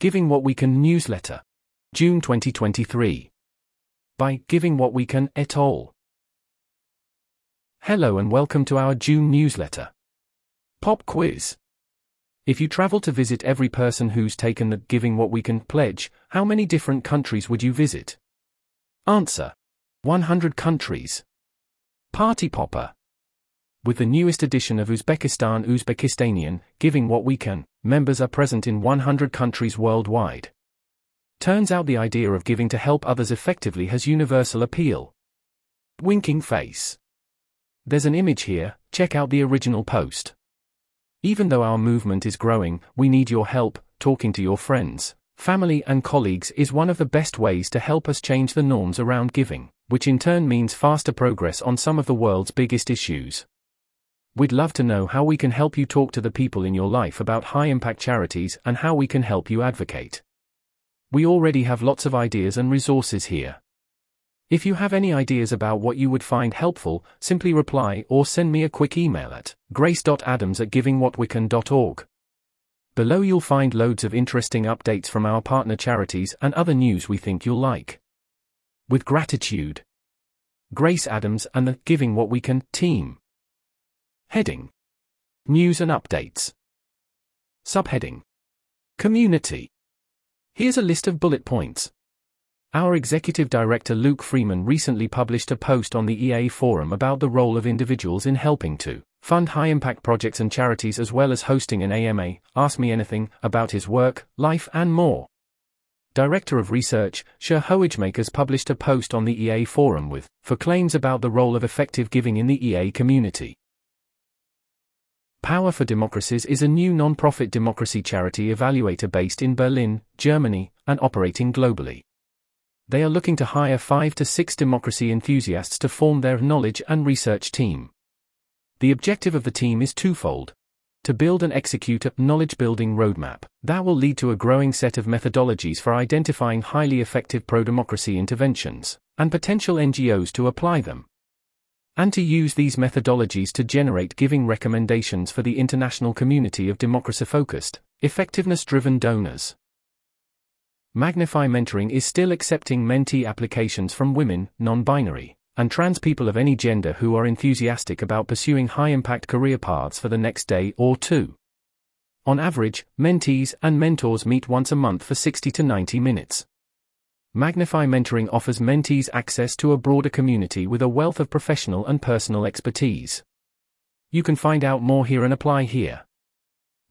Giving What We Can newsletter. June 2023. By Giving What We Can et al. Hello and welcome to our June newsletter. Pop quiz. If you travel to visit every person who's taken the Giving What We Can pledge, how many different countries would you visit? Answer 100 countries. Party Popper. With the newest edition of Uzbekistan Uzbekistanian, Giving What We Can, members are present in 100 countries worldwide. Turns out the idea of giving to help others effectively has universal appeal. Winking face. There's an image here, check out the original post. Even though our movement is growing, we need your help, talking to your friends, family, and colleagues is one of the best ways to help us change the norms around giving, which in turn means faster progress on some of the world's biggest issues. We'd love to know how we can help you talk to the people in your life about high impact charities and how we can help you advocate. We already have lots of ideas and resources here. If you have any ideas about what you would find helpful, simply reply or send me a quick email at grace.adams at givingwhatwecan.org. Below you'll find loads of interesting updates from our partner charities and other news we think you'll like. With gratitude. Grace Adams and the Giving What We Can team. Heading News and Updates. Subheading Community. Here's a list of bullet points. Our executive director Luke Freeman recently published a post on the EA forum about the role of individuals in helping to fund high impact projects and charities as well as hosting an AMA, Ask Me Anything, about his work, life, and more. Director of Research, Sjir Hoeijmakers published a post on the EA forum with, for claims about the role of effective giving in the EA community. Power for Democracies is a new non-profit democracy charity evaluator based in Berlin, Germany, and operating globally. They are looking to hire five to six democracy enthusiasts to form their knowledge and research team. The objective of the team is twofold. To build and execute a knowledge building roadmap that will lead to a growing set of methodologies for identifying highly effective pro democracy interventions, and potential NGOs to apply them and to use these methodologies to generate giving recommendations for the international community of democracy focused, effectiveness driven donors. Magnify Mentoring is still accepting mentee applications from women, non binary, and trans people of any gender who are enthusiastic about pursuing high impact career paths for the next day or two. On average, mentees and mentors meet once a month for 60 to 90 minutes. Magnify Mentoring offers mentees access to a broader community with a wealth of professional and personal expertise. You can find out more here and apply here.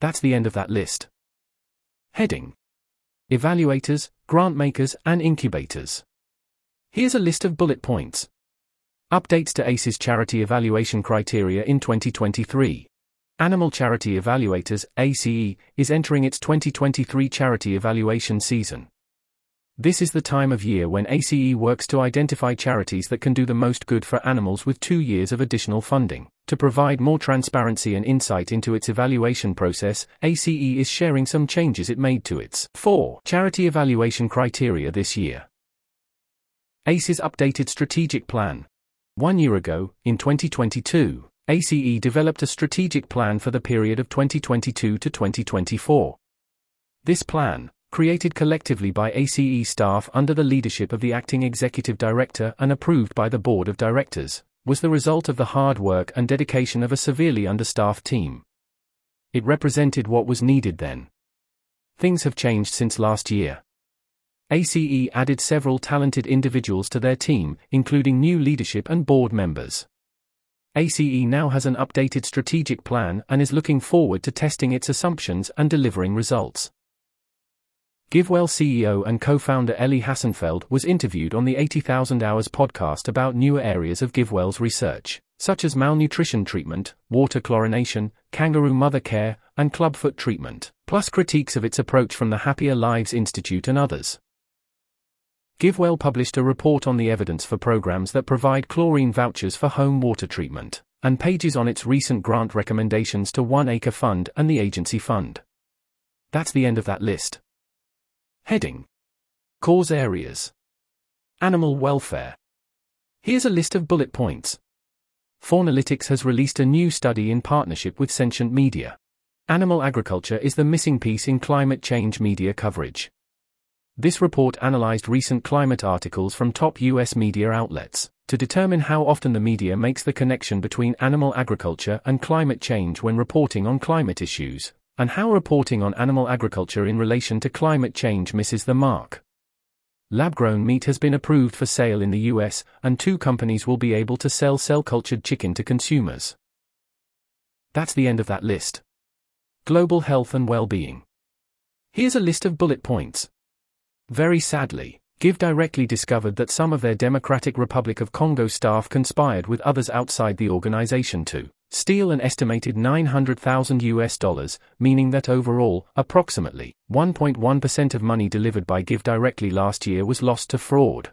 That's the end of that list. Heading Evaluators, Grant Makers, and Incubators. Here's a list of bullet points. Updates to ACE's charity evaluation criteria in 2023. Animal Charity Evaluators, ACE, is entering its 2023 charity evaluation season. This is the time of year when ACE works to identify charities that can do the most good for animals with two years of additional funding. To provide more transparency and insight into its evaluation process, ACE is sharing some changes it made to its 4 charity evaluation criteria this year. ACE's updated strategic plan. One year ago, in 2022, ACE developed a strategic plan for the period of 2022 to 2024. This plan, created collectively by ACE staff under the leadership of the acting executive director and approved by the board of directors, was the result of the hard work and dedication of a severely understaffed team. It represented what was needed then. Things have changed since last year. ACE added several talented individuals to their team, including new leadership and board members. ACE now has an updated strategic plan and is looking forward to testing its assumptions and delivering results. GiveWell CEO and co-founder Elie Hassenfeld was interviewed on the 80,000 Hours podcast about newer areas of GiveWell's research, such as malnutrition treatment, water chlorination, kangaroo mother care, and clubfoot treatment, plus critiques of its approach from the Happier Lives Institute and others. GiveWell published a report on the evidence for programs that provide chlorine vouchers for home water treatment, and pages on its recent grant recommendations to One Acre Fund and the Agency Fund. That's the end of that list. Heading Cause Areas Animal Welfare. Here's a list of bullet points. Faunalytics has released a new study in partnership with Sentient Media. Animal agriculture is the missing piece in climate change media coverage. This report analyzed recent climate articles from top US media outlets to determine how often the media makes the connection between animal agriculture and climate change when reporting on climate issues, and how reporting on animal agriculture in relation to climate change misses the mark. Lab grown meat has been approved for sale in the US, and two companies will be able to sell cell cultured chicken to consumers. That's the end of that list. Global health and well being. Here's a list of bullet points. Very sadly, GiveDirectly discovered that some of their Democratic Republic of Congo staff conspired with others outside the organization to steal an estimated 900,000 US dollars, meaning that overall, approximately 1.1% of money delivered by GiveDirectly last year was lost to fraud.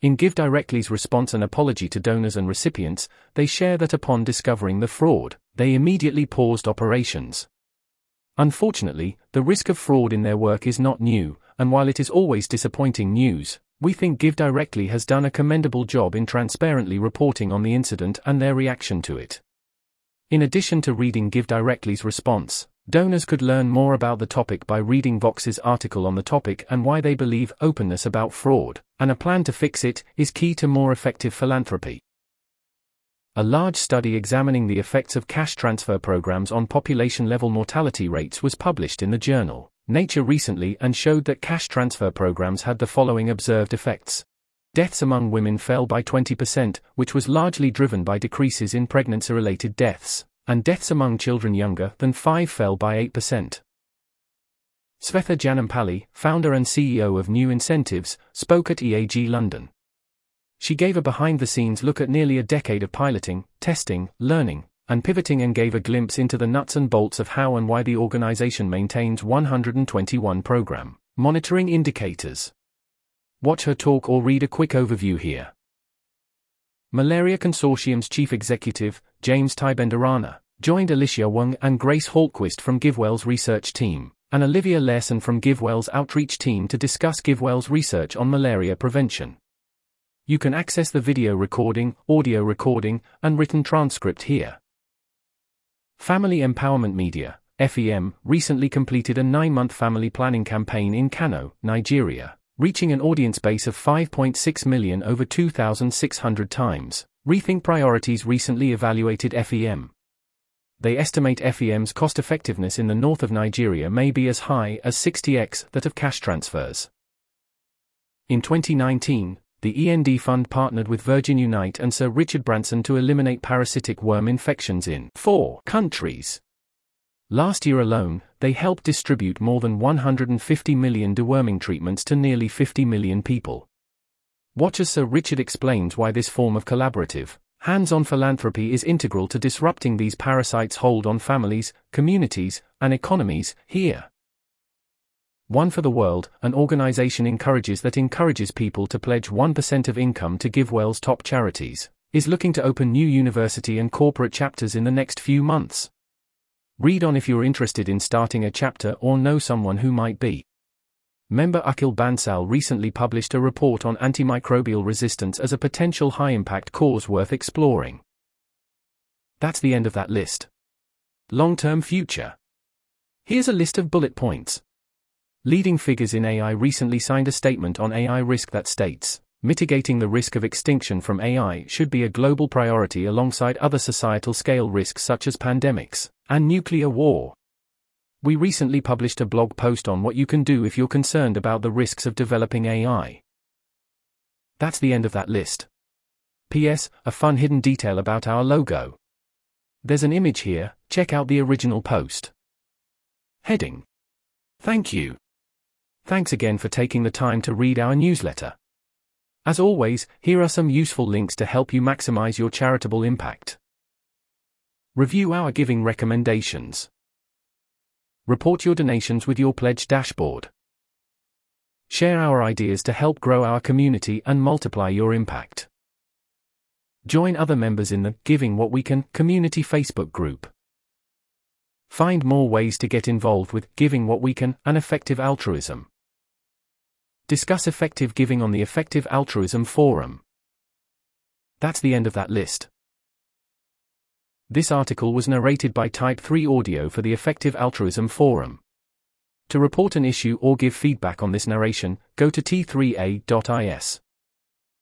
In GiveDirectly's response and apology to donors and recipients, they share that upon discovering the fraud, they immediately paused operations. Unfortunately, the risk of fraud in their work is not new, and while it is always disappointing news, we think GiveDirectly has done a commendable job in transparently reporting on the incident and their reaction to it. In addition to reading GiveDirectly's response, donors could learn more about the topic by reading Vox's article on the topic and why they believe openness about fraud, and a plan to fix it, is key to more effective philanthropy. A large study examining the effects of cash transfer programs on population level mortality rates was published in the journal Nature recently and showed that cash transfer programs had the following observed effects. Deaths among women fell by 20%, which was largely driven by decreases in pregnancy related deaths, and deaths among children younger than 5 fell by 8%. Svetha Janumpalli, founder and CEO of New Incentives, spoke at EAG London. She gave a behind the scenes look at nearly a decade of piloting, testing, learning, and pivoting and gave a glimpse into the nuts and bolts of how and why the organization maintains 121 program monitoring indicators. Watch her talk or read a quick overview here. Malaria Consortium's chief executive, James Tibenderana, joined Alicia Wong and Grace Haltquist from GiveWell's research team, and Olivia Lairson from GiveWell's outreach team to discuss GiveWell's research on malaria prevention. You can access the video recording, audio recording, and written transcript here. Family Empowerment Media, FEM, recently completed a nine month family planning campaign in Kano, Nigeria, reaching an audience base of 5.6 million over 2,600 times. Rethink Priorities recently evaluated FEM. They estimate FEM's cost effectiveness in the north of Nigeria may be as high as 60x that of cash transfers. In 2019, the END Fund partnered with Virgin Unite and Sir Richard Branson to eliminate parasitic worm infections in four countries. Last year alone, they helped distribute more than 150 million deworming treatments to nearly 50 million people. Watch as Sir Richard explains why this form of collaborative, hands on philanthropy is integral to disrupting these parasites' hold on families, communities, and economies, here. One for the World, an organization encourages that encourages people to pledge 1% of income to GiveWell's top charities, is looking to open new university and corporate chapters in the next few months. Read on if you're interested in starting a chapter or know someone who might be. Member Akhil Bansal recently published a report on antimicrobial resistance as a potential high impact cause worth exploring. That's the end of that list. Long term future. Here's a list of bullet points. Leading figures in AI recently signed a statement on AI risk that states mitigating the risk of extinction from AI should be a global priority alongside other societal scale risks such as pandemics and nuclear war. We recently published a blog post on what you can do if you're concerned about the risks of developing AI. That's the end of that list. P.S. A fun hidden detail about our logo. There's an image here, check out the original post. Heading. Thank you. Thanks again for taking the time to read our newsletter. As always, here are some useful links to help you maximize your charitable impact. Review our giving recommendations. Report your donations with your pledge dashboard. Share our ideas to help grow our community and multiply your impact. Join other members in the Giving What We Can community Facebook group. Find more ways to get involved with Giving What We Can and effective altruism. Discuss effective giving on the Effective Altruism Forum. That's the end of that list. This article was narrated by Type 3 Audio for the Effective Altruism Forum. To report an issue or give feedback on this narration, go to t3a.is.